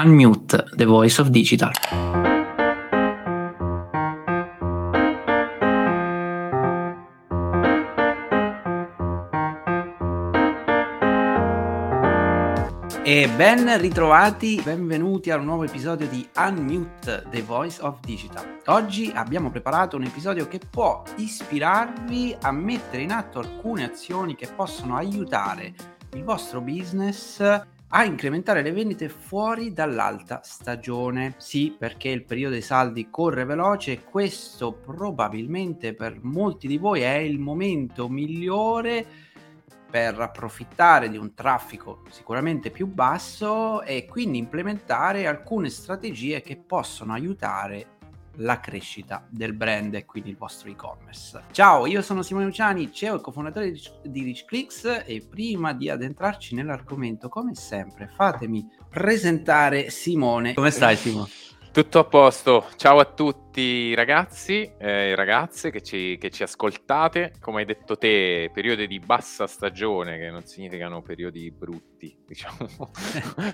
Unmute, the voice of digital. E ben ritrovati, benvenuti a un nuovo episodio di Unmute, The Voice of Digital. Oggi abbiamo preparato un episodio che può ispirarvi a mettere in atto alcune azioni che possono aiutare il vostro business a incrementare le vendite fuori dall'alta stagione. Sì, perché il periodo dei saldi corre veloce e questo probabilmente per molti di voi è il momento migliore per approfittare di un traffico sicuramente più basso e quindi implementare alcune strategie che possono aiutare la crescita del brand e quindi il vostro e-commerce. Ciao, io sono Simone Luciani, CEO e cofondatore di RichClicks e prima di addentrarci nell'argomento, come sempre, fatemi presentare Simone. Come stai Simone? Tutto a posto, ciao a tutti ragazzi e eh, ragazze che ci, che ci, ascoltate. Come hai detto te, periodi di bassa stagione, che non significano periodi brutti, diciamo,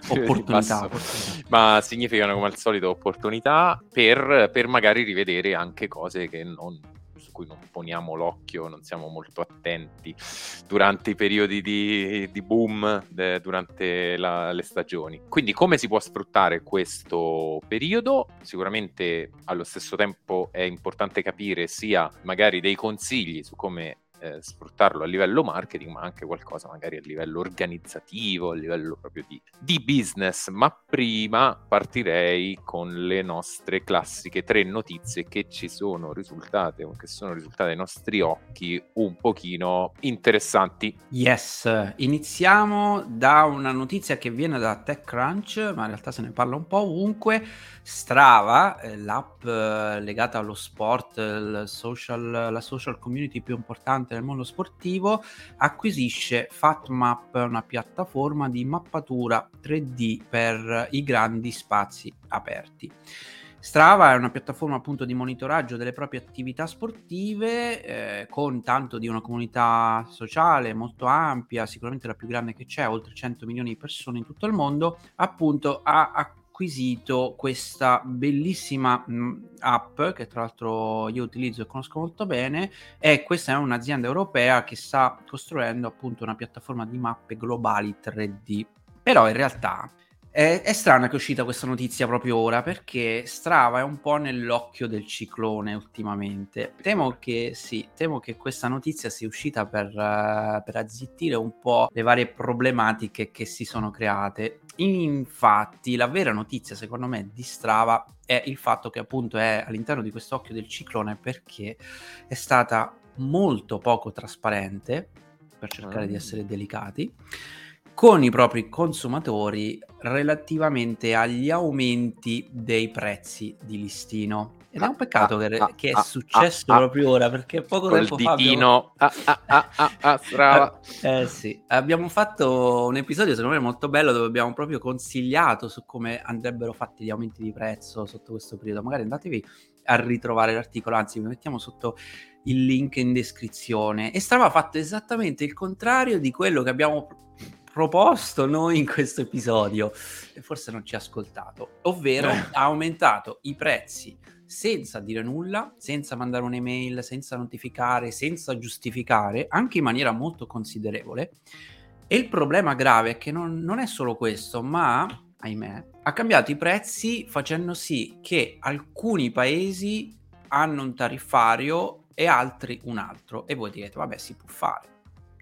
opportunità, opportunità, ma significano come al solito opportunità per, per magari rivedere anche cose che non cui non poniamo l'occhio, non siamo molto attenti durante i periodi di, di boom, de, durante la, le stagioni. Quindi come si può sfruttare questo periodo? Sicuramente allo stesso tempo è importante capire sia magari dei consigli su come eh, sfruttarlo a livello marketing, ma anche qualcosa magari a livello organizzativo, a livello proprio di, di business. Ma prima partirei con le nostre classiche tre notizie che ci sono risultate, o che sono risultate ai nostri occhi un pochino interessanti. Yes, iniziamo da una notizia che viene da TechCrunch, ma in realtà se ne parla un po' ovunque. Strava, eh, l'app eh, legata allo sport, social, la social community più importante nel mondo sportivo, acquisisce FatMap, una piattaforma di mappatura 3D per i grandi spazi aperti. Strava è una piattaforma appunto di monitoraggio delle proprie attività sportive eh, con tanto di una comunità sociale molto ampia, sicuramente la più grande che c'è, oltre 100 milioni di persone in tutto il mondo, appunto ha acquisito questa bellissima mm, app che tra l'altro io utilizzo e conosco molto bene e questa è un'azienda europea che sta costruendo appunto una piattaforma di mappe globali 3D. Però in realtà è, è strana che è uscita questa notizia proprio ora perché Strava è un po' nell'occhio del ciclone ultimamente. Temo che sì, temo che questa notizia sia uscita per, uh, per azzittire un po' le varie problematiche che si sono create. Infatti, la vera notizia, secondo me, di Strava è il fatto che appunto è all'interno di questo occhio del ciclone perché è stata molto poco trasparente, per cercare mm. di essere delicati con i propri consumatori relativamente agli aumenti dei prezzi di listino. Ed è un peccato ah, che, ah, che, è ah, successo ah, proprio ora, perché poco tempo fa abbiamo... Eh, eh, sì, abbiamo fatto un episodio secondo me molto bello dove abbiamo proprio consigliato su come andrebbero fatti gli aumenti di prezzo sotto questo periodo. Magari andatevi a ritrovare l'articolo, anzi vi mettiamo sotto il link in descrizione. E stava fatto esattamente il contrario di quello che abbiamo proposto noi in questo episodio e forse non ci ha ascoltato, ovvero eh. ha aumentato i prezzi senza dire nulla, senza mandare un'email, senza notificare, senza giustificare, anche in maniera molto considerevole. E il problema grave è che non, non è solo questo, ma, ahimè, ha cambiato i prezzi facendo sì che alcuni paesi hanno un tariffario e altri un altro. E voi direte, vabbè, si può fare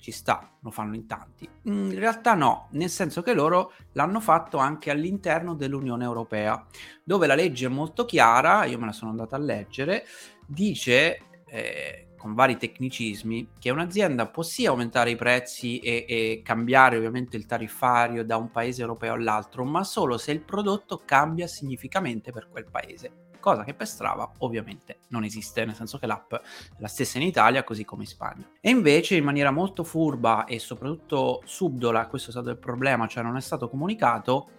ci sta, lo fanno in tanti. Mm, in realtà no, nel senso che loro l'hanno fatto anche all'interno dell'Unione Europea, dove la legge è molto chiara, io me la sono andata a leggere, dice eh, con vari tecnicismi che un'azienda può sì aumentare i prezzi e, e cambiare ovviamente il tariffario da un paese europeo all'altro, ma solo se il prodotto cambia significativamente per quel paese cosa che per Strava ovviamente non esiste, nel senso che l'app è la stessa in Italia così come in Spagna. E invece in maniera molto furba e soprattutto subdola, questo è stato il problema, cioè non è stato comunicato,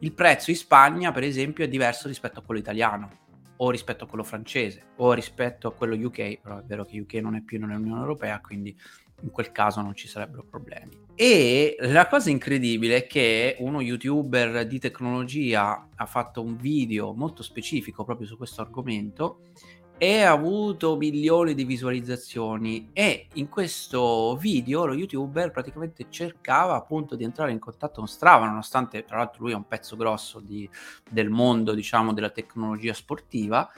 il prezzo in Spagna per esempio è diverso rispetto a quello italiano o rispetto a quello francese o rispetto a quello UK, però è vero che UK non è più nell'Unione Europea, quindi in quel caso non ci sarebbero problemi. E la cosa incredibile è che uno youtuber di tecnologia ha fatto un video molto specifico proprio su questo argomento e ha avuto milioni di visualizzazioni e in questo video lo youtuber praticamente cercava appunto di entrare in contatto con Strava nonostante tra l'altro lui è un pezzo grosso di, del mondo diciamo della tecnologia sportiva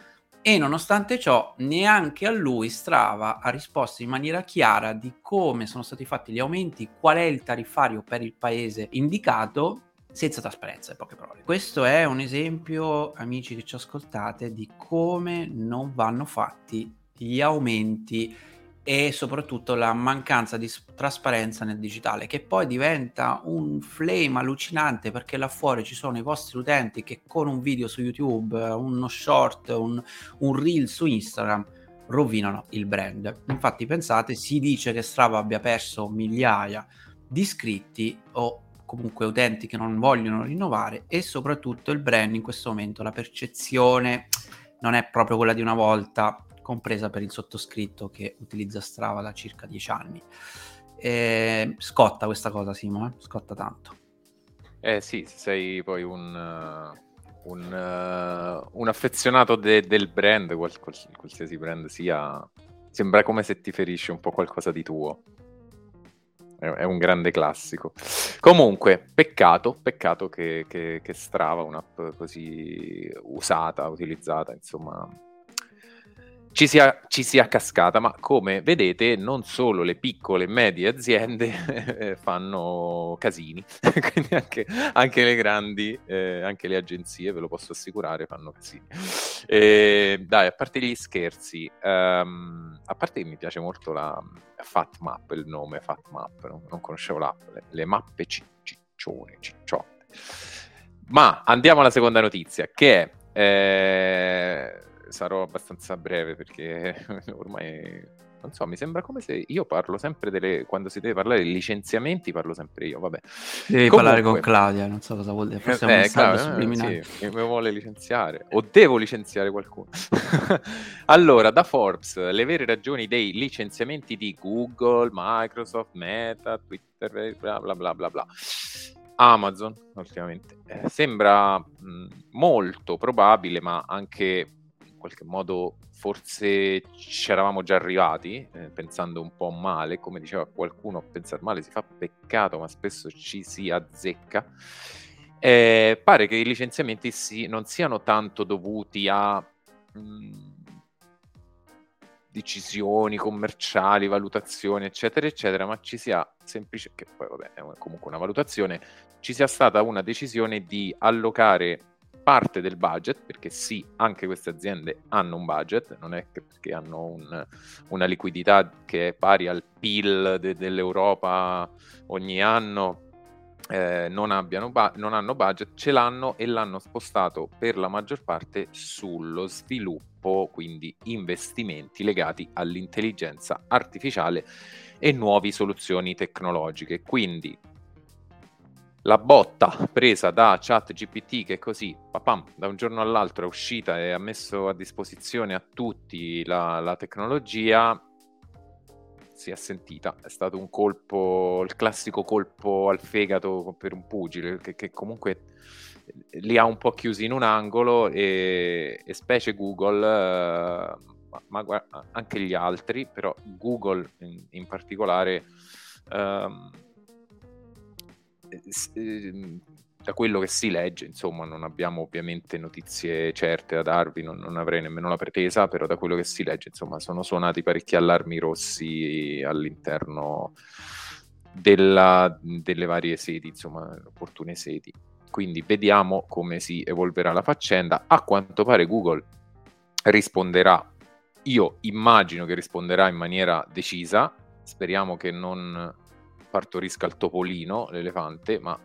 e nonostante ciò neanche a lui Strava ha risposto in maniera chiara di come sono stati fatti gli aumenti, qual è il tariffario per il paese indicato senza trasparenza, in poche parole. Questo è un esempio, amici che ci ascoltate, di come non vanno fatti gli aumenti e soprattutto la mancanza di trasparenza nel digitale, che poi diventa un flame allucinante perché là fuori ci sono i vostri utenti che con un video su YouTube, uno short, un, un reel su Instagram rovinano il brand. Infatti pensate, si dice che Strava abbia perso migliaia di iscritti o comunque utenti che non vogliono rinnovare e soprattutto il brand in questo momento, la percezione non è proprio quella di una volta, compresa per il sottoscritto che utilizza Strava da circa dieci anni. E scotta questa cosa, Simo, eh? scotta tanto. Eh sì, sei poi un, uh, un, uh, un affezionato de- del brand, qual- qualsiasi brand sia, sembra come se ti ferisce un po' qualcosa di tuo è un grande classico. Comunque, peccato, peccato che, che, che Strava, un'app così usata, utilizzata, insomma, ci sia, ci sia, cascata, ma come vedete non solo le piccole e medie aziende fanno casini, quindi anche, anche, le grandi, eh, anche le agenzie, ve lo posso assicurare, fanno casini. E, dai, a parte gli scherzi, um, a parte che mi piace molto la FatMap, il nome FatMap, non, non conoscevo l'app, le, le mappe ciccione, cicciotte. Ma andiamo alla seconda notizia, che è... Eh, sarò abbastanza breve perché ormai non so, mi sembra come se io parlo sempre delle quando si deve parlare di licenziamenti, parlo sempre io, vabbè. Devi Comunque, parlare con Claudia, non so cosa vuol dire, forse eh, eh, Claudia. Sì, mi vuole licenziare o devo licenziare qualcuno. allora, da Forbes, le vere ragioni dei licenziamenti di Google, Microsoft, Meta, Twitter, bla bla bla bla bla. Amazon, ultimamente. Eh, sembra mh, molto probabile, ma anche qualche modo forse ci eravamo già arrivati, eh, pensando un po' male, come diceva qualcuno, pensare male si fa peccato, ma spesso ci si azzecca. Eh, pare che i licenziamenti si, non siano tanto dovuti a mh, mm, decisioni commerciali, valutazioni, eccetera, eccetera, ma ci sia semplicemente, che poi vabbè è comunque una valutazione, ci sia stata una decisione di allocare parte del budget, perché sì, anche queste aziende hanno un budget, non è che perché hanno un, una liquidità che è pari al PIL de- dell'Europa ogni anno, eh, non, abbiano non hanno budget, ce l'hanno e l'hanno spostato per la maggior parte sullo sviluppo, quindi investimenti legati all'intelligenza artificiale e nuove soluzioni tecnologiche. Quindi la botta presa da ChatGPT che così papam, da un giorno all'altro è uscita e ha messo a disposizione a tutti la, la tecnologia si è sentita, è stato un colpo, il classico colpo al fegato per un pugile che, che comunque li ha un po' chiusi in un angolo e, e specie Google, eh, ma, ma, anche gli altri, però Google in, in particolare eh, da quello che si legge, insomma, non abbiamo ovviamente notizie certe da darvi, non, non, avrei nemmeno la pretesa, però da quello che si legge, insomma, sono suonati parecchi allarmi rossi all'interno della, delle varie sedi, insomma, opportune sedi. Quindi vediamo come si evolverà la faccenda. A quanto pare Google risponderà, io immagino che risponderà in maniera decisa, speriamo che non partorisca il topolino, l'elefante, ma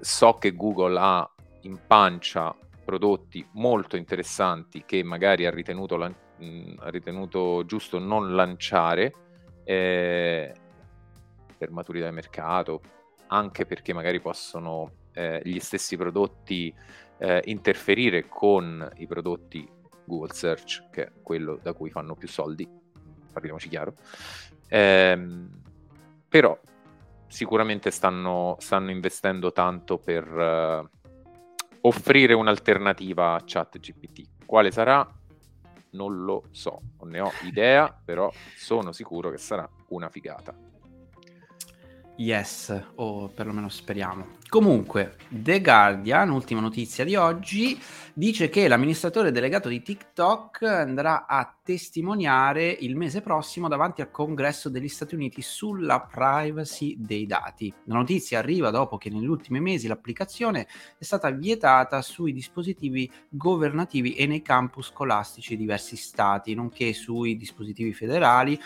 so che Google ha in pancia prodotti molto interessanti che magari ha ritenuto, lan- ha ritenuto giusto non lanciare eh, per maturità di mercato, anche perché magari possono eh, gli stessi prodotti eh, interferire con i prodotti Google Search, che è quello da cui fanno più soldi parliamoci chiaro. Ehm, però sicuramente stanno, stanno, investendo tanto per uh, offrire un'alternativa a ChatGPT. Quale sarà? Non lo so, non ne ho idea, però sono sicuro che sarà una figata. Yes, o perlomeno speriamo. Comunque, The Guardian, ultima notizia di oggi, dice che l'amministratore delegato di TikTok andrà a testimoniare il mese prossimo davanti al congresso degli Stati Uniti sulla privacy dei dati. La notizia arriva dopo che negli ultimi mesi l'applicazione è stata vietata sui dispositivi governativi e nei campus scolastici di diversi stati, nonché sui dispositivi federali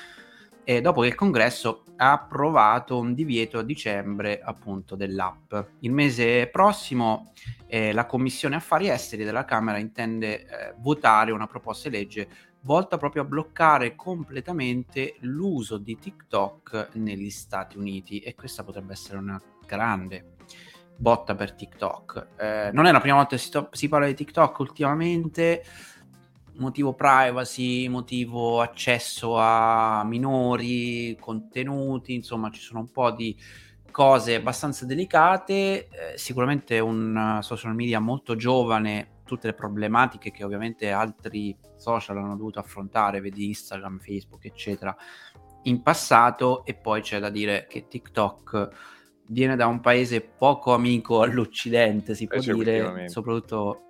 eh, dopo che il congresso ha approvato un divieto a dicembre appunto dell'app. Il mese prossimo eh, la Commissione Affari Esteri della Camera intende eh, votare una proposta di legge volta proprio a bloccare completamente l'uso di TikTok negli Stati Uniti e questa potrebbe essere una grande botta per TikTok. Eh, non è la prima volta che si, to- si parla di TikTok ultimamente motivo privacy, motivo accesso a minori, contenuti, insomma ci sono un po' di cose abbastanza delicate, eh, sicuramente un social media molto giovane, tutte le problematiche che ovviamente altri social hanno dovuto affrontare, vedi Instagram, Facebook, eccetera, in passato e poi c'è da dire che TikTok viene da un paese poco amico all'Occidente, si può dire, soprattutto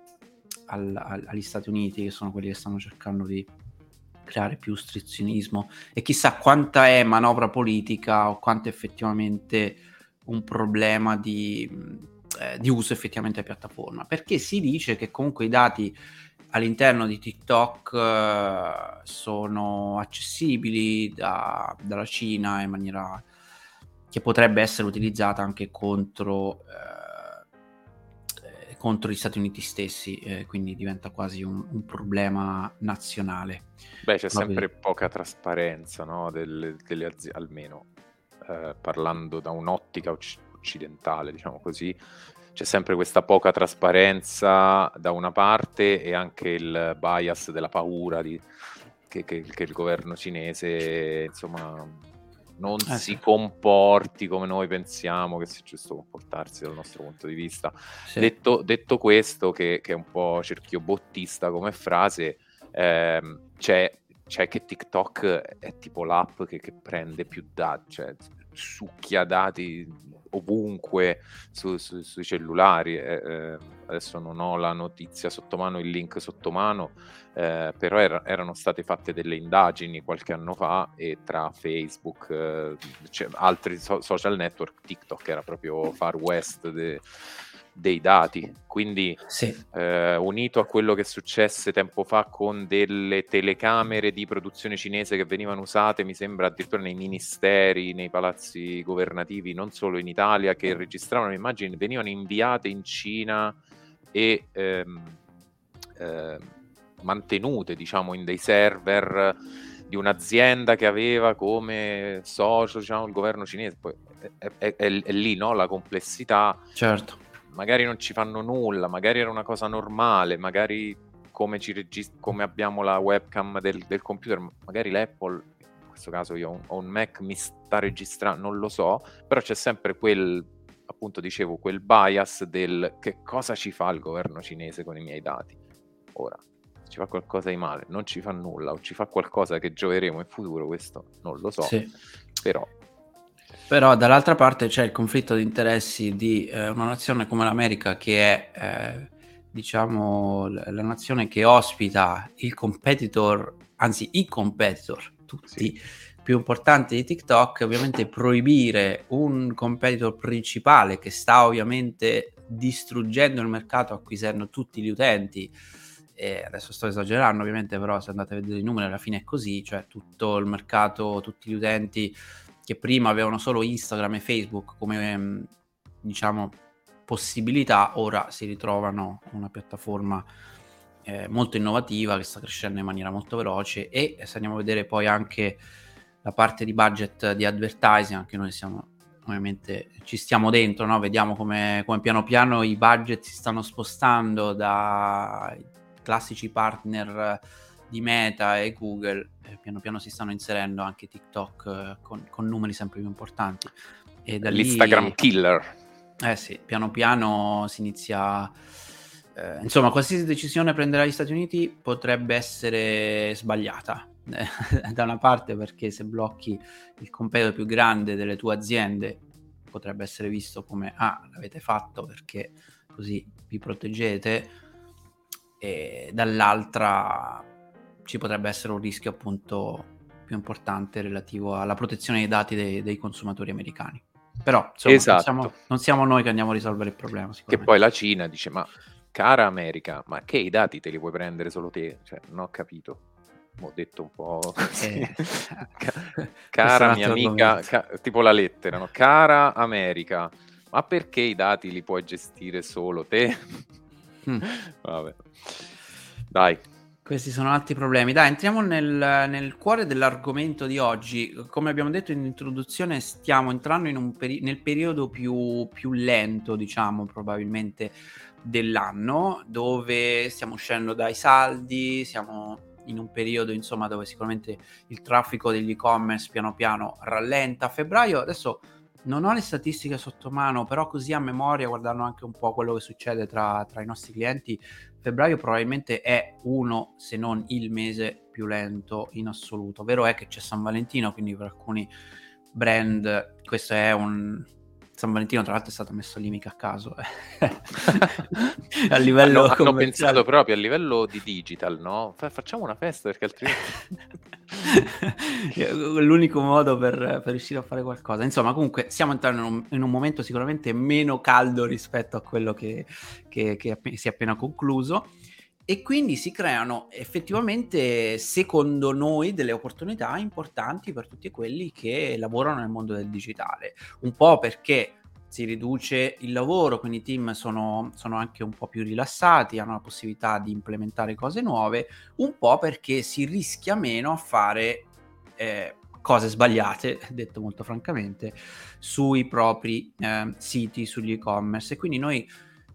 al, al, agli Stati Uniti, che sono quelli che stanno cercando di creare più strizionismo e chissà quanta è manovra politica o quanto effettivamente un problema di, eh, di uso effettivamente della piattaforma. Perché si dice che comunque i dati all'interno di TikTok eh, sono accessibili da, dalla Cina in maniera che potrebbe essere utilizzata anche contro eh, contro gli Stati Uniti stessi, eh, quindi diventa quasi un, un, problema nazionale. Beh, c'è Proprio... sempre poca trasparenza no? delle, delle aziende, almeno eh, parlando da un'ottica occidentale, diciamo così, c'è sempre questa poca trasparenza da una parte e anche il bias della paura di, che, che, che il governo cinese, insomma non eh, si comporti come noi pensiamo che sia giusto comportarsi dal nostro punto di vista. Sì. Detto, detto, questo, che, che, è un po' cerchio bottista come frase, ehm, c'è, c'è, che TikTok è tipo l'app che, che prende più dati, cioè succhia dati ovunque su, su, sui cellulari. Eh, eh, adesso non ho la notizia sotto mano, il link sotto mano, eh, però era, erano state fatte delle indagini qualche anno fa e tra Facebook, eh, altri so- social network, TikTok era proprio far west. De, dei dati. Quindi, sì. eh, unito a quello che successe tempo fa con delle telecamere di produzione cinese che venivano usate, mi sembra addirittura nei ministeri, nei palazzi governativi, non solo in Italia, che registravano immagini, venivano inviate in Cina e ehm, eh, mantenute, diciamo, in dei server di un'azienda che aveva come socio diciamo, il governo cinese. Poi è, è, è, è lì no? la complessità. Certo magari non ci fanno nulla, magari era una cosa normale, magari come, regist- come abbiamo la webcam del, del, computer, magari l'Apple, in questo caso io ho un, ho un Mac, mi sta registrando, non lo so, però c'è sempre quel, appunto dicevo, quel bias del che cosa ci fa il governo cinese con i miei dati. Ora, ci fa qualcosa di male, non ci fa nulla o ci fa qualcosa che giocheremo in futuro, questo non lo so, sì. però però dall'altra parte c'è il conflitto di interessi di eh, una nazione come l'America che è, eh, diciamo, la nazione che ospita il competitor, anzi i competitor, tutti sì. più importanti di TikTok, ovviamente proibire un competitor principale che sta ovviamente distruggendo il mercato, acquisendo tutti gli utenti. E adesso sto esagerando ovviamente, però se andate a vedere i numeri alla fine è così, cioè tutto il mercato, tutti gli utenti che prima avevano solo Instagram e Facebook come mm, diciamo possibilità, ora si ritrovano una piattaforma eh, molto innovativa che sta crescendo in maniera molto veloce e se andiamo a vedere poi anche la parte di budget di advertising, anche noi siamo ovviamente ci stiamo dentro, no? vediamo come, come piano piano i budget si stanno spostando dai classici partner di Meta e Google, eh, piano piano si stanno inserendo anche TikTok eh, con, con, numeri sempre più importanti. E da L'Instagram lì, killer. Eh sì, piano piano si inizia... Eh, insomma, qualsiasi decisione prenderà gli Stati Uniti potrebbe essere sbagliata. da una parte perché se blocchi il competitor più grande delle tue aziende potrebbe essere visto come ah l'avete fatto perché così vi proteggete e dall'altra ci potrebbe essere un rischio appunto più importante relativo alla protezione dei dati dei, dei consumatori americani. Però insomma, esatto. non, siamo, non, siamo, noi che andiamo a risolvere il problema. Che poi la Cina dice: Ma cara America, ma che i dati te li puoi prendere solo te? Cioè, non ho capito. Ho detto un po'. Eh. cara mia amica, ca- tipo la lettera, no? cara America, ma perché i dati li puoi gestire solo te? Mm. Vabbè. Dai. Questi sono altri problemi. Dai, entriamo nel, nel, cuore dell'argomento di oggi. Come abbiamo detto in introduzione, stiamo entrando in peri- nel periodo più, più lento, diciamo, probabilmente dell'anno, dove stiamo uscendo dai saldi, siamo in un periodo insomma dove sicuramente il traffico degli e-commerce piano piano rallenta. A febbraio adesso non ho le statistiche sotto mano, però così a memoria, guardando anche un po' quello che succede tra, tra i nostri clienti, febbraio probabilmente è uno, se non il mese più lento in assoluto. Vero è che c'è San Valentino, quindi per alcuni brand questo è un, San Valentino, tra l'altro, è stato messo lì mica a caso. Eh. a livello hanno, hanno, pensato proprio a livello di digital, no? facciamo una festa perché altrimenti. L'unico modo per, per, riuscire a fare qualcosa. Insomma, comunque, stiamo entrando in un, in un momento sicuramente meno caldo rispetto a quello che, che, che si è appena concluso e quindi si creano effettivamente, secondo noi, delle opportunità importanti per tutti quelli che lavorano nel mondo del digitale. Un po' perché si riduce il lavoro, quindi i team sono, sono, anche un po' più rilassati, hanno la possibilità di implementare cose nuove, un po' perché si rischia meno a fare eh, cose sbagliate, detto molto francamente, sui propri eh, siti, sugli e-commerce. E quindi noi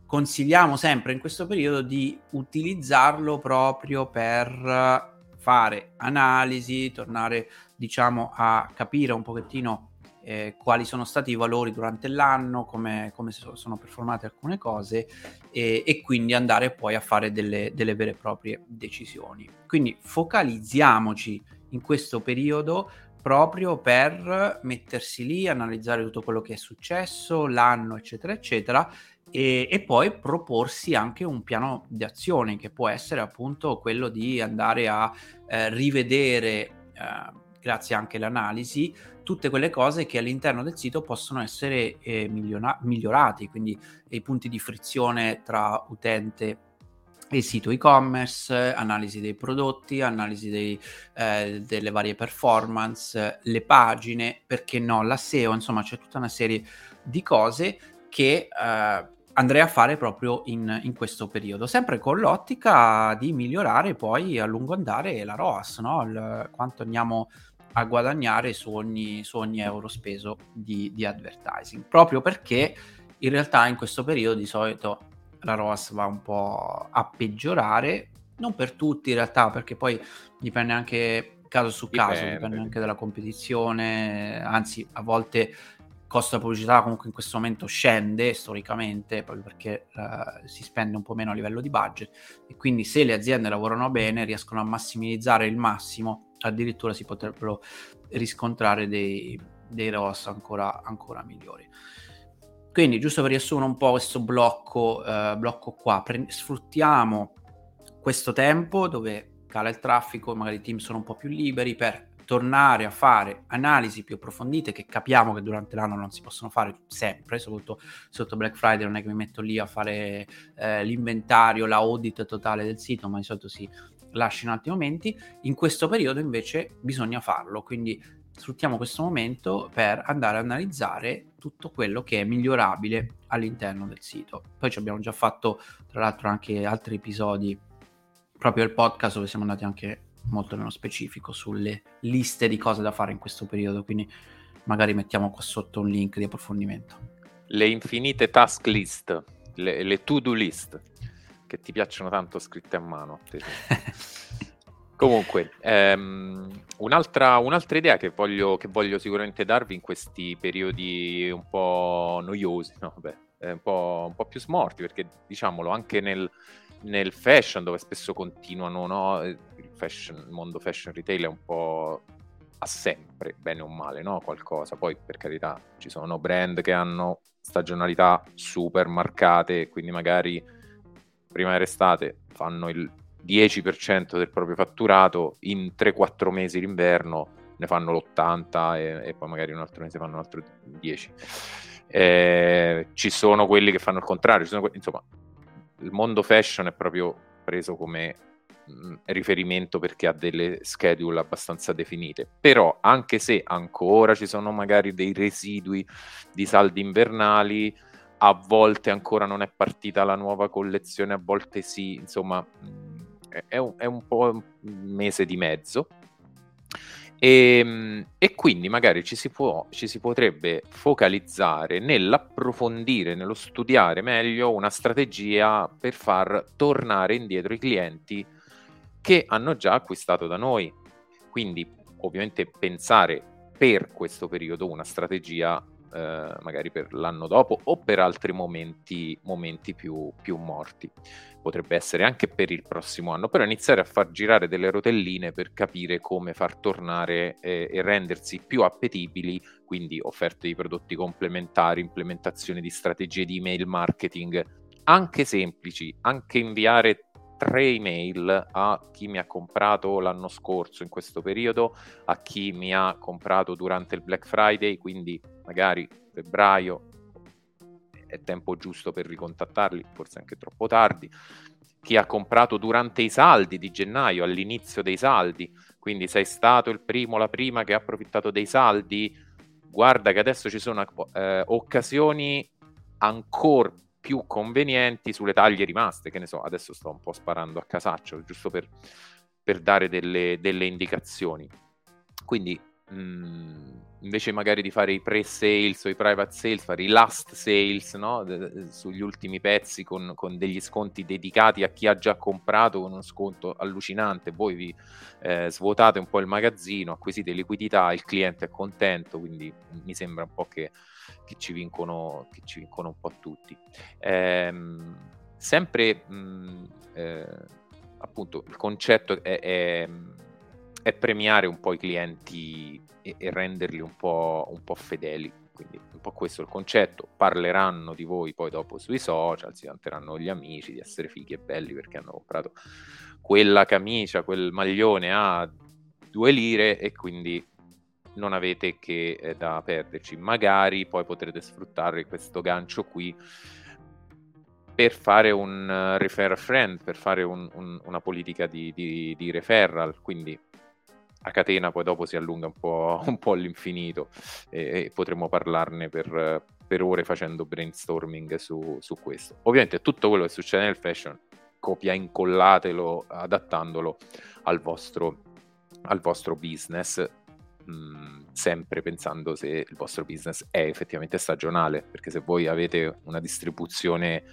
consigliamo sempre in questo periodo di utilizzarlo proprio per fare analisi, tornare diciamo a capire un pochettino eh, quali sono stati i valori durante l'anno, come, come sono performate alcune cose e, e, quindi andare poi a fare delle, delle vere e proprie decisioni. Quindi focalizziamoci in questo periodo proprio per mettersi lì, analizzare tutto quello che è successo, l'anno, eccetera, eccetera, e, e, poi proporsi anche un piano di azione che può essere appunto quello di andare a eh, rivedere, eh, grazie anche all'analisi, tutte quelle cose che all'interno del sito possono essere eh, migliora- migliorati, quindi i punti di frizione tra utente e sito e-commerce, analisi dei prodotti, analisi dei, eh, delle varie performance, le pagine, perché no, la SEO, insomma c'è tutta una serie di cose che eh, andrei a fare proprio in, in, questo periodo, sempre con l'ottica di migliorare poi a lungo andare la ROAS, no? Il, quanto andiamo a guadagnare su ogni, su ogni euro speso di, di, advertising, proprio perché in realtà in questo periodo di solito la ROAS va un po' a peggiorare, non per tutti in realtà, perché poi dipende anche caso su caso, dipende, dipende anche dalla competizione, anzi a volte costo della pubblicità comunque in questo momento scende storicamente proprio perché uh, si spende un po' meno a livello di budget e quindi se le aziende lavorano bene riescono a massimizzare il massimo addirittura si potrebbero riscontrare dei, dei ROS ancora, ancora migliori. Quindi giusto per riassumere un po' questo blocco, uh, blocco qua pre- sfruttiamo questo tempo dove cala il traffico magari i team sono un po' più liberi per tornare a fare analisi più approfondite che capiamo che durante l'anno non si possono fare sempre, soprattutto sotto Black Friday non è che mi metto lì a fare eh, l'inventario, la audit totale del sito, ma di solito si lascia in altri momenti. In questo periodo invece bisogna farlo, quindi sfruttiamo questo momento per andare a analizzare tutto quello che è migliorabile all'interno del sito. Poi ci abbiamo già fatto tra l'altro anche altri episodi proprio al podcast dove siamo andati anche molto nello specifico sulle liste di cose da fare in questo periodo, quindi magari mettiamo qua sotto un link di approfondimento. Le infinite task list, le, le to-do list, che ti piacciono tanto scritte a mano. Comunque, ehm, un'altra, un'altra, idea che voglio, che voglio, sicuramente darvi in questi periodi un po' noiosi, no? Beh, un, po', un, po', più smorti, perché diciamolo anche nel, nel fashion, dove spesso continuano, no? Fashion, il mondo fashion retail è un po' ha sempre, bene o male, no? qualcosa. Poi, per carità, ci sono brand che hanno stagionalità super marcate, quindi magari prima dell'estate fanno il 10% del proprio fatturato, in 3-4 mesi d'inverno ne fanno l'80 e, e, poi magari un altro mese fanno un altro 10. Eh, ci sono quelli che fanno il contrario, que- insomma, il mondo fashion è proprio preso come mh, riferimento perché ha delle schedule abbastanza definite. Però, anche se ancora ci sono magari dei residui di saldi invernali, a volte ancora non è partita la nuova collezione, a volte sì, insomma, mh, è un, è un po' un mese di mezzo. E, ehm, e, quindi magari ci si, può, ci si potrebbe focalizzare nell'approfondire, nello studiare meglio una strategia per far tornare indietro i clienti che hanno già acquistato da noi. Quindi ovviamente pensare per questo periodo una strategia eh, magari per l'anno dopo o per altri momenti, momenti più, più morti. Potrebbe essere anche per il prossimo anno, però iniziare a far girare delle rotelline per capire come far tornare eh, e rendersi più appetibili, quindi offerte di prodotti complementari, implementazione di strategie di email marketing, anche semplici, anche inviare tre email a chi mi ha comprato l'anno scorso in questo periodo, a chi mi ha comprato durante il Black Friday, quindi magari febbraio è tempo giusto per ricontattarli, forse anche troppo tardi. Chi ha comprato durante i saldi di gennaio, all'inizio dei saldi, quindi sei stato il primo, la prima che ha approfittato dei saldi, guarda che adesso ci sono eh, occasioni ancora più convenienti sulle taglie rimaste, che ne so, adesso sto un po' sparando a casaccio, giusto per, per dare delle, delle indicazioni. Quindi mh, mm, invece magari di fare i pre-sales o i private sales, fare i last sales no? sugli ultimi pezzi con, con, degli sconti dedicati a chi ha già comprato con uno sconto allucinante, voi vi eh, svuotate un po' il magazzino, acquisite liquidità, il cliente è contento, quindi mi sembra un po' che, che, ci, vincono, che ci vincono un po' tutti. Ehm, sempre mh, mm, eh, appunto il concetto è, è è premiare un po' i clienti e, e renderli un po', un po', fedeli. Quindi un po' questo è il concetto. Parleranno di voi poi dopo sui social, si vanteranno gli amici di essere fighi e belli perché hanno comprato quella camicia, quel maglione a due lire e quindi non avete che eh, da perderci. Magari poi potrete sfruttare questo gancio qui per fare un uh, refer friend, per fare un, un, una politica di, di, di referral, quindi a catena poi dopo si allunga un po', un po all'infinito e, e potremmo parlarne per, per, ore facendo brainstorming su, su, questo. Ovviamente tutto quello che succede nel fashion copia e incollatelo adattandolo al vostro, al vostro business mh, sempre pensando se il vostro business è effettivamente stagionale perché se voi avete una distribuzione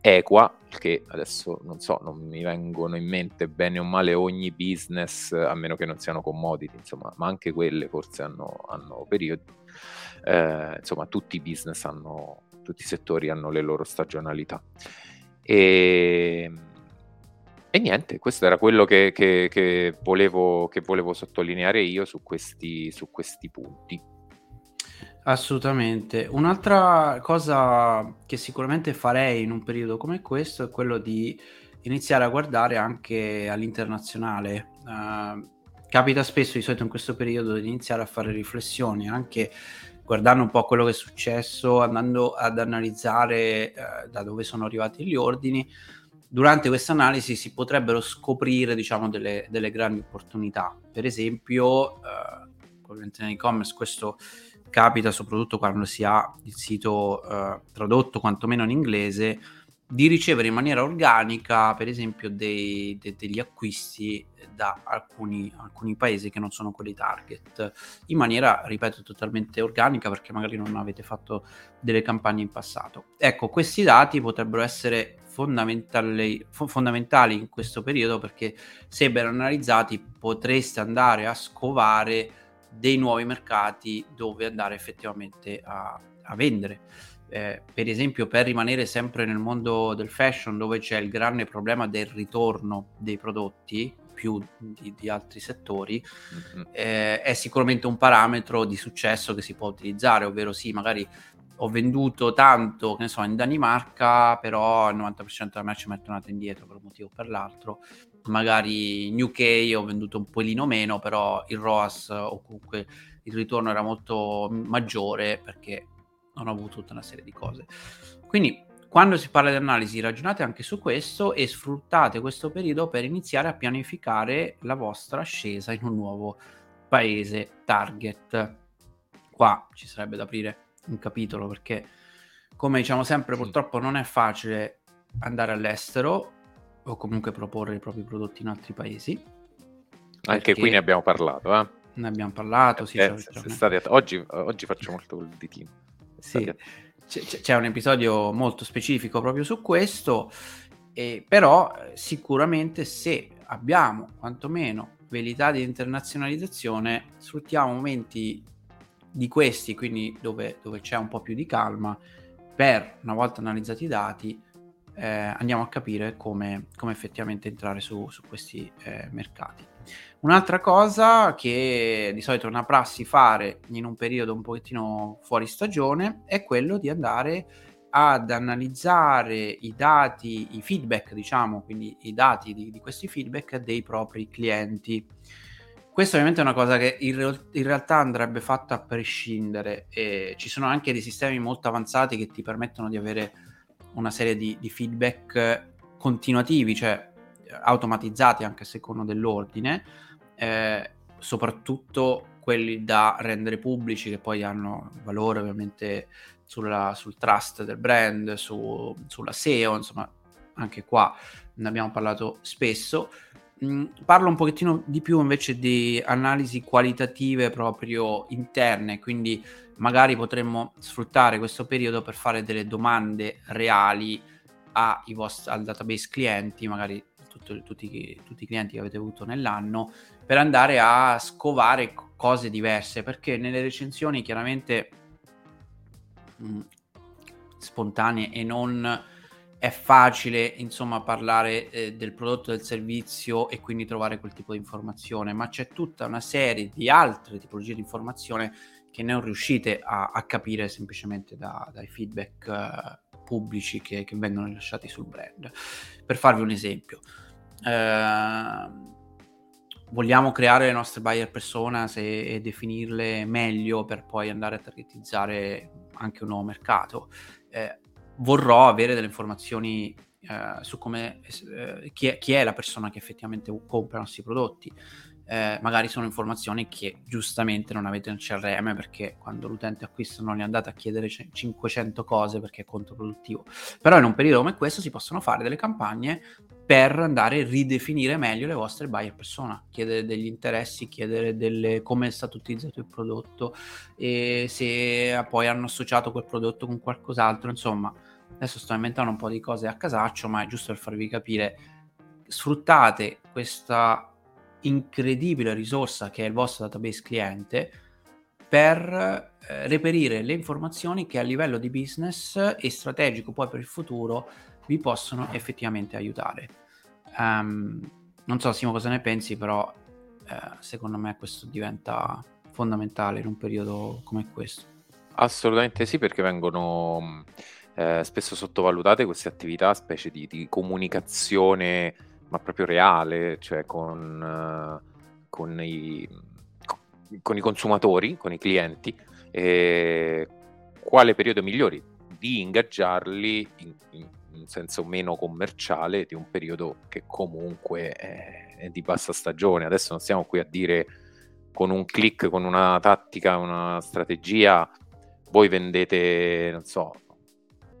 equa, che adesso non so, non mi vengono in mente bene o male ogni business, a meno che non siano commodity, insomma, ma anche quelle forse hanno, hanno periodi. Eh, insomma, tutti i business hanno, tutti i settori hanno le loro stagionalità. E, e niente, questo era quello che, che, che, volevo, che volevo sottolineare io su questi, su questi punti. Assolutamente. Un'altra cosa che sicuramente farei in un periodo come questo è quello di iniziare a guardare anche all'internazionale. Uh, capita spesso di solito in questo periodo di iniziare a fare riflessioni anche guardando un po' quello che è successo, andando ad analizzare uh, da dove sono arrivati gli ordini. Durante questa analisi si potrebbero scoprire, diciamo, delle, delle grandi opportunità. Per esempio, ovviamente nell'e-commerce questo capita soprattutto quando si ha il sito eh, tradotto quantomeno in inglese di ricevere in maniera organica, per esempio, dei, de, degli acquisti da alcuni, alcuni, paesi che non sono quelli target, in maniera, ripeto, totalmente organica perché magari non avete fatto delle campagne in passato. Ecco, questi dati potrebbero essere fondamentali, fondamentali in questo periodo perché se ben analizzati potreste andare a scovare dei nuovi mercati dove andare effettivamente a, a vendere eh, per esempio per rimanere sempre nel mondo del fashion dove c'è il grande problema del ritorno dei prodotti più di, di altri settori mm-hmm. eh, è sicuramente un parametro di successo che si può utilizzare ovvero sì magari ho venduto tanto che ne so in Danimarca però il 90% della merce mi è tornata indietro per un motivo o per l'altro magari in UK ho venduto un pochino meno però il ROAS o comunque il ritorno era molto maggiore perché non ho avuto tutta una serie di cose. Quindi quando si parla di analisi ragionate anche su questo e sfruttate questo periodo per iniziare a pianificare la vostra ascesa in un nuovo paese target. Qua ci sarebbe da aprire un capitolo perché come diciamo sempre purtroppo non è facile andare all'estero o comunque proporre i propri prodotti in altri paesi. Anche qui ne abbiamo parlato, eh? Ne abbiamo parlato, sì. Eh, oggi, oggi faccio molto col ditino. Sì, c- c'è un episodio molto specifico proprio su questo, eh, però sicuramente se abbiamo quantomeno velità di internazionalizzazione, sfruttiamo momenti di questi, quindi dove, dove c'è un po' più di calma, per una volta analizzati i dati, eh, andiamo a capire come, come effettivamente entrare su, su questi eh, mercati. Un'altra cosa che di solito è una prassi fare in un periodo un pochettino fuori stagione è quello di andare ad analizzare i dati, i feedback, diciamo, quindi i dati di, di questi feedback dei propri clienti. Questo ovviamente è una cosa che in, re- in realtà andrebbe fatta a prescindere e ci sono anche dei sistemi molto avanzati che ti permettono di avere una serie di, di feedback continuativi, cioè automatizzati anche secondo dell'ordine, eh, soprattutto quelli da rendere pubblici che poi hanno valore ovviamente sulla, sul trust del brand, su, sulla SEO, insomma anche qua ne abbiamo parlato spesso. Mm, parlo un pochettino di più invece di analisi qualitative proprio interne, quindi magari potremmo sfruttare questo periodo per fare delle domande reali vostri, al database clienti, magari tutto, tutti, tutti, i clienti che avete avuto nell'anno, per andare a scovare cose diverse, perché nelle recensioni chiaramente mh, mm, spontanee e non è facile insomma parlare eh, del prodotto del servizio e quindi trovare quel tipo di informazione ma c'è tutta una serie di altre tipologie di informazione che non riuscite a, a capire semplicemente da, dai feedback uh, pubblici che, che, vengono rilasciati sul brand. Per farvi un esempio eh, vogliamo creare le nostre buyer personas e, e, definirle meglio per poi andare a targetizzare anche un nuovo mercato. Eh, vorrò avere delle informazioni eh, su come eh, chi è, chi, è, la persona che effettivamente compra i nostri prodotti eh, magari sono informazioni che giustamente non avete nel CRM perché quando l'utente acquista non gli andate a chiedere 500 cose perché è controproduttivo. Però in un periodo come questo si possono fare delle campagne per andare a ridefinire meglio le vostre buyer persona, chiedere degli interessi, chiedere delle, come è stato utilizzato il prodotto e se poi hanno associato quel prodotto con qualcos'altro, insomma. Adesso sto inventando un po' di cose a casaccio, ma è giusto per farvi capire. Sfruttate questa incredibile risorsa che è il vostro database cliente per eh, reperire le informazioni che a livello di business e strategico poi per il futuro vi possono effettivamente aiutare. Um, non so Simo cosa ne pensi, però eh, secondo me questo diventa fondamentale in un periodo come questo. Assolutamente sì, perché vengono eh, spesso sottovalutate queste attività, specie di, di comunicazione ma proprio reale, cioè con, uh, con, i, con, i, consumatori, con i clienti, quale periodo migliore di ingaggiarli in, in, in, senso meno commerciale di un periodo che comunque è, di bassa stagione. Adesso non stiamo qui a dire con un click, con una tattica, una strategia, voi vendete, non so,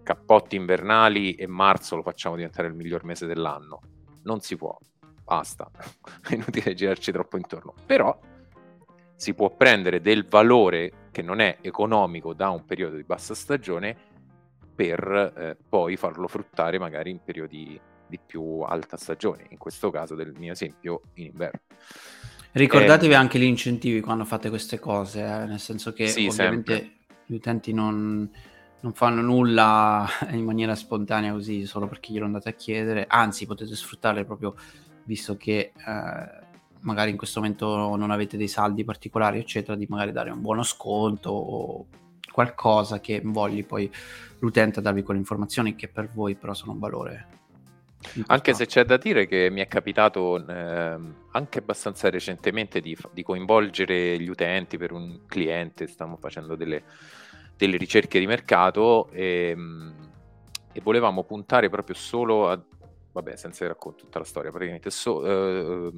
cappotti invernali e marzo lo facciamo diventare il miglior mese dell'anno. Non si può, basta, è inutile girarci troppo intorno. Però si può prendere del valore che non è economico da un periodo di bassa stagione per eh, poi farlo fruttare magari in periodi di più alta stagione, in questo caso del mio esempio in inverno. Ricordatevi eh, anche gli incentivi quando fate queste cose, eh, nel senso che sì, ovviamente sempre. gli utenti non, non, fanno nulla in maniera spontanea così solo perché glielo andate a chiedere, anzi potete sfruttarle proprio visto che eh, magari in questo momento non avete dei saldi particolari, eccetera, di magari dare un buono sconto o qualcosa che vogli poi l'utente a darvi quelle informazioni che per voi però sono un valore. Anche se c'è da dire che mi è capitato eh, anche abbastanza recentemente di, di, coinvolgere gli utenti per un cliente, stiamo facendo delle, delle ricerche di mercato e, ehm, e volevamo puntare proprio solo a vabbè, senza racconto tutta la storia, praticamente so, eh,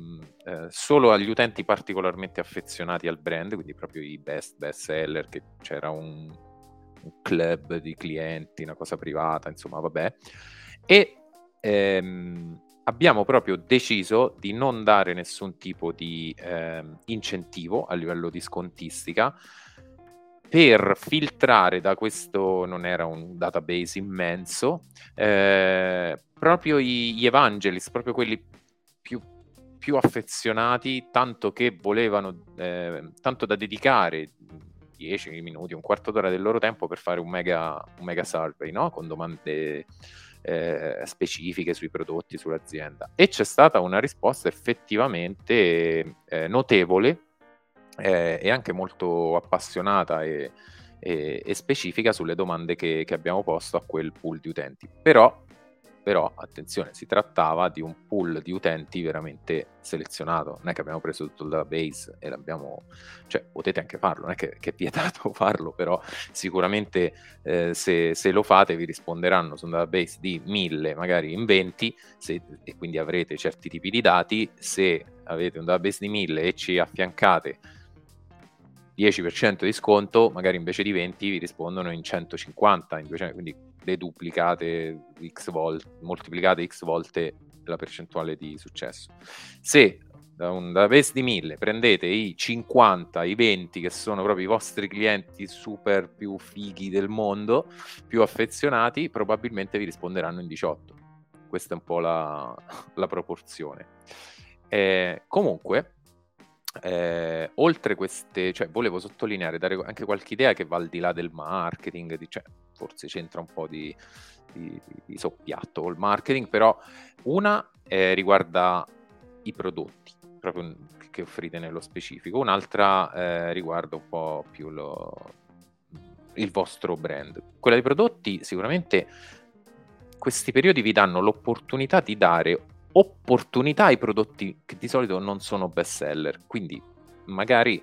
eh, solo agli utenti particolarmente affezionati al brand, quindi proprio i best best seller, che c'era un, un club di clienti, una cosa privata, insomma, vabbè. E ehm, abbiamo proprio deciso di non dare nessun tipo di ehm, incentivo a livello di scontistica per filtrare da questo, non era un database immenso, eh, proprio gli, evangelist, proprio quelli più, più affezionati, tanto che volevano, eh, tanto da dedicare 10 minuti, un quarto d'ora del loro tempo per fare un mega, un mega survey, no? con domande eh, specifiche sui prodotti, sull'azienda. E c'è stata una risposta effettivamente eh, notevole eh, e anche molto appassionata e, e, e specifica sulle domande che, che, abbiamo posto a quel pool di utenti. Però, però, attenzione, si trattava di un pool di utenti veramente selezionato, non è che abbiamo preso tutto il database e l'abbiamo, cioè potete anche farlo, non è che, che è vietato farlo, però sicuramente eh, se, se, lo fate vi risponderanno. Su un database di 1000, magari in 20, se, e quindi avrete certi tipi di dati, se avete un database di 1000 e ci affiancate 10% di sconto, magari invece di 20 vi rispondono in 150, in 200, quindi deduplicate x volte, moltiplicate x volte la percentuale di successo. Se da un database di 1000 prendete i 50, i 20 che sono proprio i vostri clienti super più fighi del mondo, più affezionati, probabilmente vi risponderanno in 18. Questa è un po' la, la proporzione. Eh, comunque, eh, oltre queste, cioè volevo sottolineare, dare anche qualche idea che va al di là del marketing, di, cioè, forse c'entra un po' di, di, di soppiatto col marketing, però una eh, riguarda i prodotti proprio che offrite nello specifico, un'altra eh, riguarda un po' più lo, il vostro brand. Quella dei prodotti sicuramente questi periodi vi danno l'opportunità di dare opportunità ai prodotti che di solito non sono best seller. Quindi magari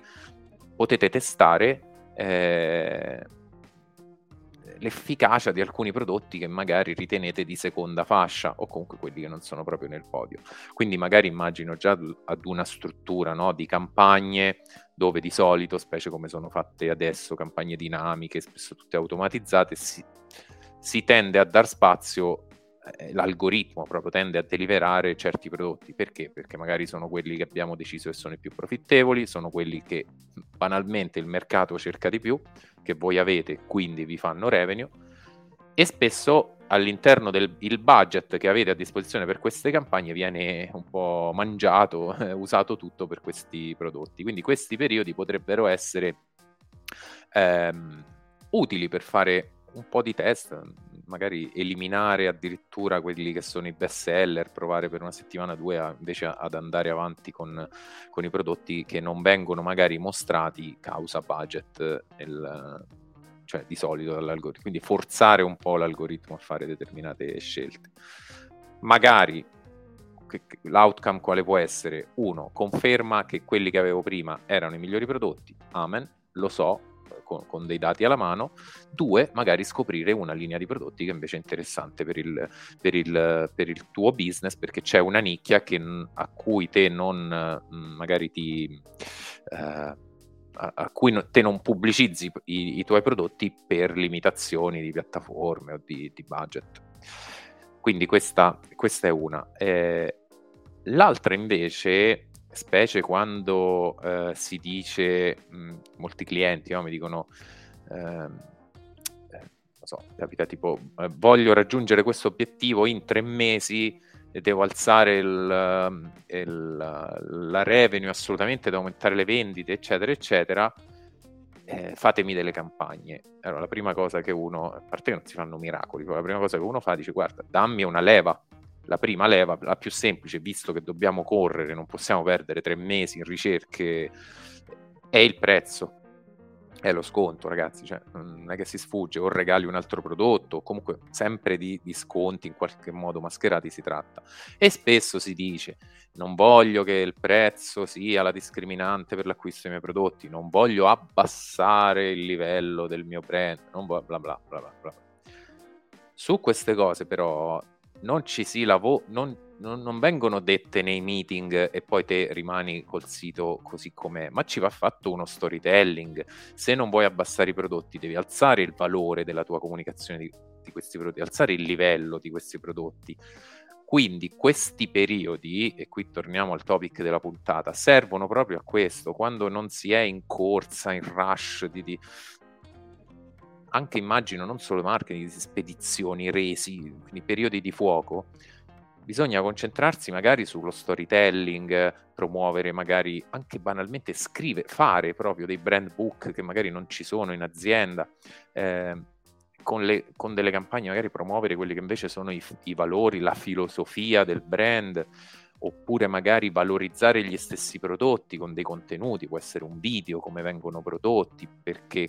potete testare eh, l'efficacia di alcuni prodotti che magari ritenete di seconda fascia o comunque quelli che non sono proprio nel podio. Quindi magari immagino già ad una struttura no, di campagne dove di solito, specie come sono fatte adesso, campagne dinamiche, spesso tutte automatizzate, si, si tende a dar spazio l'algoritmo proprio tende a deliberare certi prodotti. Perché? Perché magari sono quelli che abbiamo deciso che sono i più profittevoli, sono quelli che banalmente il mercato cerca di più, che voi avete, quindi vi fanno revenue, e spesso all'interno del budget che avete a disposizione per queste campagne viene un po' mangiato, eh, usato tutto per questi prodotti. Quindi questi periodi potrebbero essere ehm, utili per fare un po' di test, magari eliminare addirittura quelli che sono i best seller, provare per una settimana o due a, invece ad andare avanti con, con, i prodotti che non vengono magari mostrati causa budget, nel, cioè di solito dall'algoritmo. Quindi forzare un po' l'algoritmo a fare determinate scelte. Magari l'outcome quale può essere? Uno, conferma che quelli che avevo prima erano i migliori prodotti, amen, lo so, con, con, dei dati alla mano, due, magari scoprire una linea di prodotti che invece è interessante per il, per il, per il tuo business perché c'è una nicchia che, a cui te non magari ti... Eh, a, cui te non pubblicizzi i, i, tuoi prodotti per limitazioni di piattaforme o di, di budget. Quindi questa, questa è una. Eh, l'altra invece, specie quando eh, si dice, mh, molti clienti no, mi dicono, ehm, eh, non so, capita tipo, eh, voglio raggiungere questo obiettivo in tre mesi, devo alzare il, il, la revenue assolutamente, devo aumentare le vendite, eccetera, eccetera eh, fatemi delle campagne. Allora, la prima cosa che uno, a parte che non si fanno miracoli, la prima cosa che uno fa dice guarda, dammi una leva. La prima leva, la più semplice, visto che dobbiamo correre, non possiamo perdere tre mesi in ricerche, è il prezzo è lo sconto, ragazzi, cioè, non è che si sfugge, o regali un altro prodotto, o comunque sempre di, di, sconti in qualche modo mascherati si tratta. E spesso si dice, non voglio che il prezzo sia la discriminante per l'acquisto dei miei prodotti, non voglio abbassare il livello del mio brand, non bla bla bla bla bla. Su queste cose però non ci si lavora, non non, non, vengono dette nei meeting e poi te rimani col sito così com'è, ma ci va fatto uno storytelling. Se non vuoi abbassare i prodotti, devi alzare il valore della tua comunicazione di, di questi prodotti, alzare il livello di questi prodotti. Quindi questi periodi, e qui torniamo al topic della puntata, servono proprio a questo, quando non si è in corsa, in rush di, di anche immagino non solo marketing, di spedizioni, resi, quindi periodi di fuoco, bisogna concentrarsi magari sullo storytelling, promuovere magari anche banalmente scrivere, fare proprio dei brand book che magari non ci sono in azienda, eh, con, le, con, delle campagne magari promuovere quelli che invece sono i, i valori, la filosofia del brand, oppure magari valorizzare gli stessi prodotti con dei contenuti, può essere un video, come vengono prodotti, perché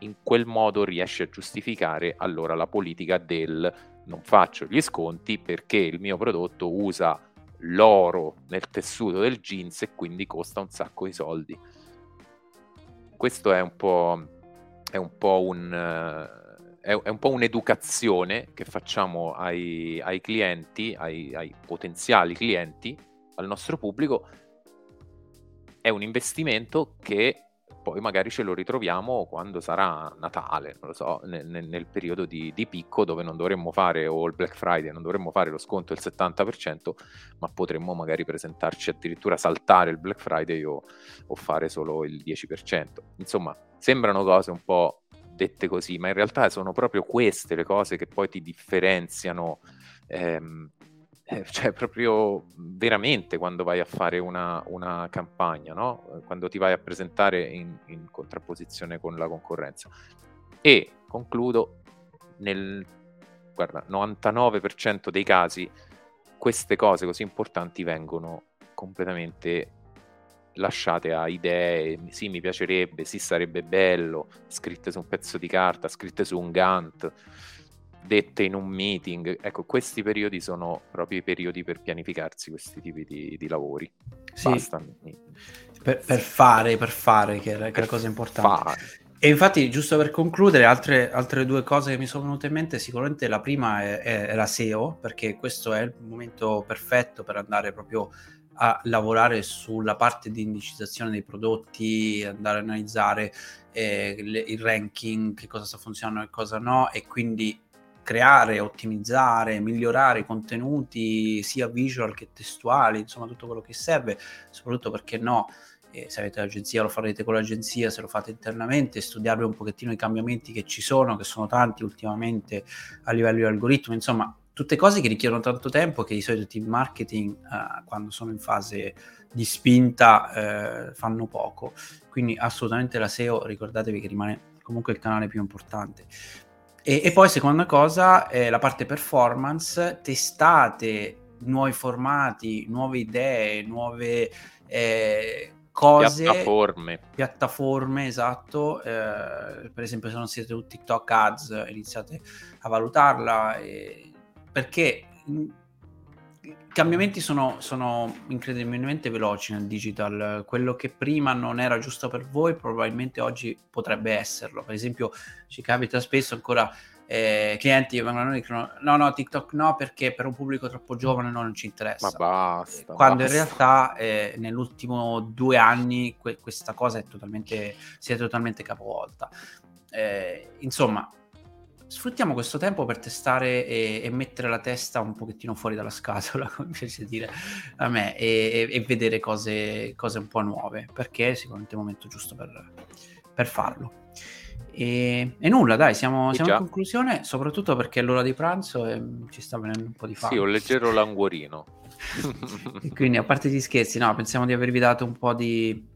in quel modo riesce a giustificare allora la politica del non faccio gli sconti perché il mio prodotto usa l'oro nel tessuto del jeans e quindi costa un sacco di soldi. Questo è un po', è un po' un, è, un po' un'educazione che facciamo ai, ai clienti, ai, ai potenziali clienti, al nostro pubblico. È un investimento che poi magari ce lo ritroviamo quando sarà Natale, non lo so, nel, nel periodo di, di, picco dove non dovremmo fare, o il Black Friday, non dovremmo fare lo sconto del 70%, ma potremmo magari presentarci addirittura saltare il Black Friday o, o fare solo il 10%. Insomma, sembrano cose un po' dette così, ma in realtà sono proprio queste le cose che poi ti differenziano ehm, eh, cioè proprio veramente quando vai a fare una, una campagna, no? quando ti vai a presentare in, in, contrapposizione con la concorrenza. E concludo, nel guarda, 99% dei casi queste cose così importanti vengono completamente lasciate a idee, sì mi piacerebbe, sì sarebbe bello, scritte su un pezzo di carta, scritte su un Gantt, dette in un meeting. Ecco, questi periodi sono proprio i periodi per pianificarsi questi tipi di, di lavori. Sì. Basta. Per, per, fare, per fare, che è, la cosa importante. Fare. E infatti, giusto per concludere, altre, altre, due cose che mi sono venute in mente, sicuramente la prima è, è, è, la SEO, perché questo è il momento perfetto per andare proprio a lavorare sulla parte di indicizzazione dei prodotti, andare a analizzare eh, le, il ranking, che cosa sta funzionando e cosa no, e quindi creare, ottimizzare, migliorare i contenuti sia visual che testuali, insomma tutto quello che serve, soprattutto perché no, eh, se avete l'agenzia lo farete con l'agenzia, se lo fate internamente, studiare un pochettino i cambiamenti che ci sono, che sono tanti ultimamente a livello di algoritmi, insomma tutte cose che richiedono tanto tempo che i soliti team marketing eh, quando sono in fase di spinta eh, fanno poco. Quindi assolutamente la SEO ricordatevi che rimane comunque il canale più importante. E, e poi seconda cosa, eh, la parte performance, testate nuovi formati, nuove idee, nuove eh, cose. Piattaforme. Piattaforme, esatto. Eh, per esempio se non siete su TikTok Ads iniziate a valutarla eh, perché cambiamenti sono, sono, incredibilmente veloci nel digital. Quello che prima non era giusto per voi, probabilmente oggi potrebbe esserlo. Per esempio, ci capita spesso ancora eh, clienti vengono e dicono no no TikTok no perché per un pubblico troppo giovane no, non ci interessa ma basta quando basta. in realtà eh, nell'ultimo due anni que- questa cosa è totalmente si è totalmente capovolta eh, insomma sfruttiamo questo tempo per testare e, e, mettere la testa un pochettino fuori dalla scatola, come piace dire a me, e, e, vedere cose, cose, un po' nuove, perché è sicuramente il momento giusto per, per farlo. E, e, nulla, dai, siamo, siamo in conclusione, soprattutto perché è l'ora di pranzo e ci sta venendo un po' di fame. Sì, un leggero languorino. quindi, a parte gli scherzi, no, pensiamo di avervi dato un po' di,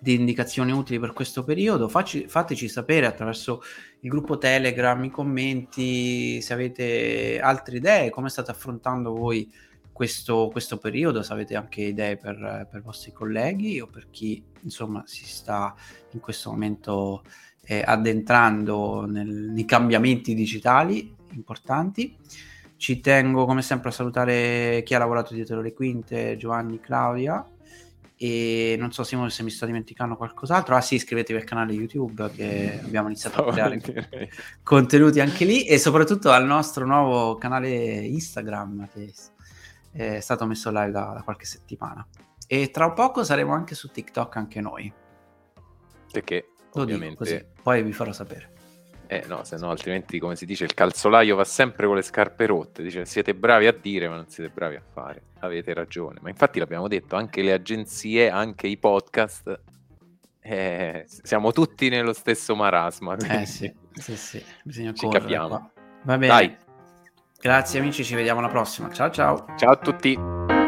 di indicazioni utili per questo periodo. Facci, fateci sapere attraverso il gruppo Telegram, i commenti, se avete altre idee, come state affrontando voi questo, questo periodo, se avete anche idee per, per i vostri colleghi o per chi insomma si sta in questo momento eh, addentrando nel, nei cambiamenti digitali importanti. Ci tengo come sempre a salutare chi ha lavorato dietro le quinte, Giovanni, Claudia, e non so Simone se mi sto dimenticando qualcos'altro. Ah sì, iscrivetevi al canale YouTube che abbiamo iniziato a creare contenuti anche lì e soprattutto al nostro nuovo canale Instagram che è stato messo live da, da qualche settimana. E tra poco saremo anche su TikTok anche noi. Perché Lo ovviamente... così, poi vi farò sapere. Eh no, se no altrimenti come si dice il calzolaio va sempre con le scarpe rotte, dice siete bravi a dire ma non siete bravi a fare, avete ragione, ma infatti l'abbiamo detto, anche le agenzie, anche i podcast, eh, siamo tutti nello stesso marasma. Eh sì, sì, sì, bisogna ci capiamo. Qua. Va bene. Dai. Grazie amici, ci vediamo alla prossima. Ciao ciao. Ciao a tutti.